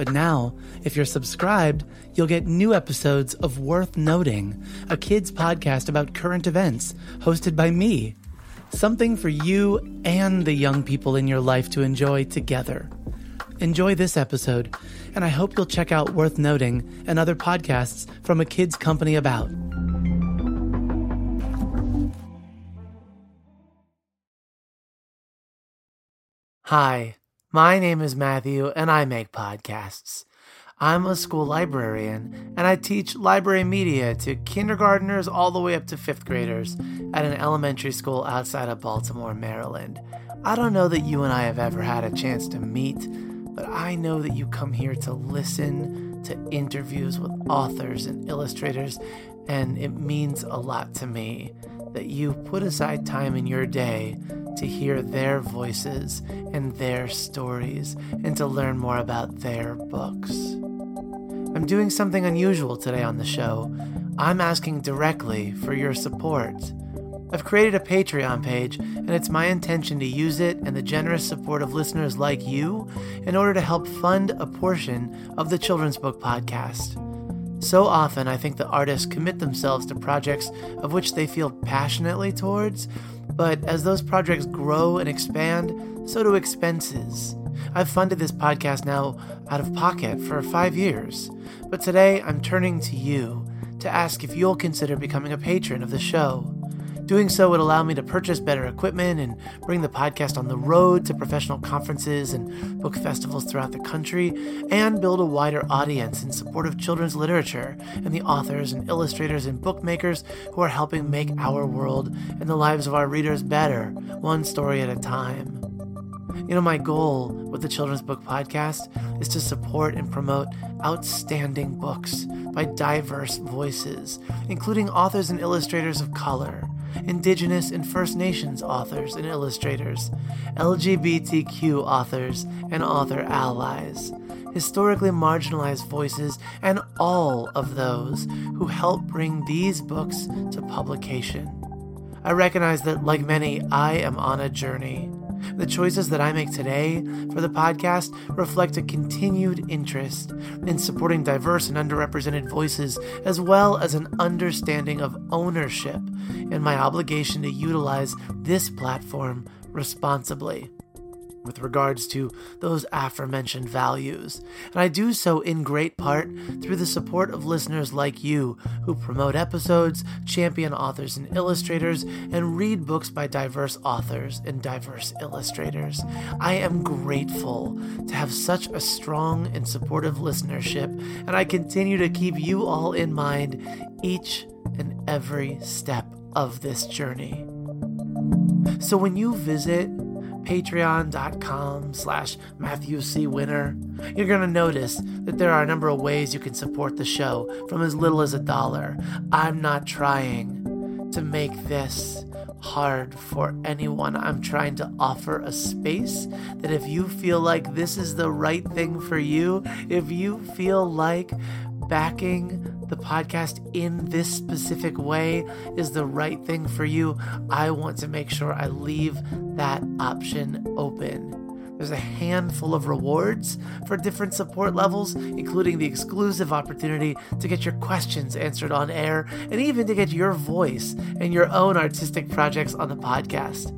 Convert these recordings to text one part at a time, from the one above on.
But now, if you're subscribed, you'll get new episodes of Worth Noting, a kids podcast about current events, hosted by me. Something for you and the young people in your life to enjoy together. Enjoy this episode, and I hope you'll check out Worth Noting and other podcasts from a kids company about. Hi, my name is Matthew, and I make podcasts. I'm a school librarian, and I teach library media to kindergarteners all the way up to fifth graders at an elementary school outside of Baltimore, Maryland. I don't know that you and I have ever had a chance to meet, but I know that you come here to listen to interviews with authors and illustrators, and it means a lot to me that you put aside time in your day to hear their voices and their stories and to learn more about their books. I'm doing something unusual today on the show. I'm asking directly for your support. I've created a Patreon page, and it's my intention to use it and the generous support of listeners like you in order to help fund a portion of the Children's Book Podcast. So often, I think the artists commit themselves to projects of which they feel passionately towards, but as those projects grow and expand, so do expenses. I've funded this podcast now out of pocket for five years, but today I'm turning to you to ask if you'll consider becoming a patron of the show. Doing so would allow me to purchase better equipment and bring the podcast on the road to professional conferences and book festivals throughout the country, and build a wider audience in support of children's literature and the authors and illustrators and bookmakers who are helping make our world and the lives of our readers better, one story at a time. You know, my goal with the Children's Book Podcast is to support and promote outstanding books by diverse voices, including authors and illustrators of color, Indigenous and First Nations authors and illustrators, LGBTQ authors and author allies, historically marginalized voices, and all of those who help bring these books to publication. I recognize that, like many, I am on a journey. The choices that I make today for the podcast reflect a continued interest in supporting diverse and underrepresented voices, as well as an understanding of ownership and my obligation to utilize this platform responsibly with regards to those aforementioned values. And I do so in great part through the support of listeners like you who promote episodes, champion authors and illustrators, and read books by diverse authors and diverse illustrators. I am grateful to have such a strong and supportive listenership, and I continue to keep you all in mind each and every step of this journey. So when you visit patreon.com slash Matthew C. Winner, you're going to notice that there are a number of ways you can support the show from as little as a dollar. I'm not trying to make this hard for anyone. I'm trying to offer a space that if you feel like this is the right thing for you, if you feel like backing the podcast in this specific way is the right thing for you, I want to make sure I leave that option open. There's a handful of rewards for different support levels, including the exclusive opportunity to get your questions answered on air and even to get your voice and your own artistic projects on the podcast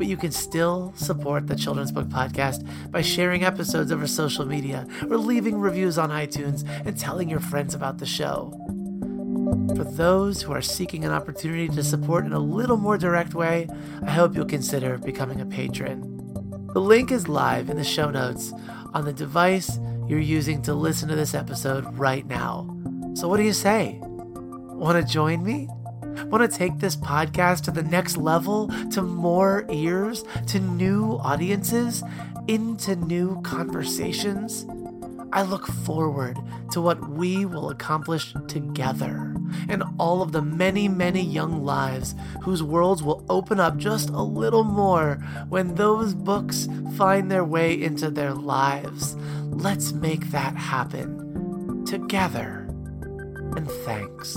but you can still support the Children's Book Podcast by sharing episodes over social media or leaving reviews on iTunes and telling your friends about the show. For those who are seeking an opportunity to support in a little more direct way, I hope you'll consider becoming a patron. The link is live in the show notes on the device you're using to listen to this episode right now. So, what do you say? Want to join me? Want to take this podcast to the next level, to more ears, to new audiences, into new conversations? I look forward to what we will accomplish together and all of the many, many young lives whose worlds will open up just a little more when those books find their way into their lives. Let's make that happen together. And thanks.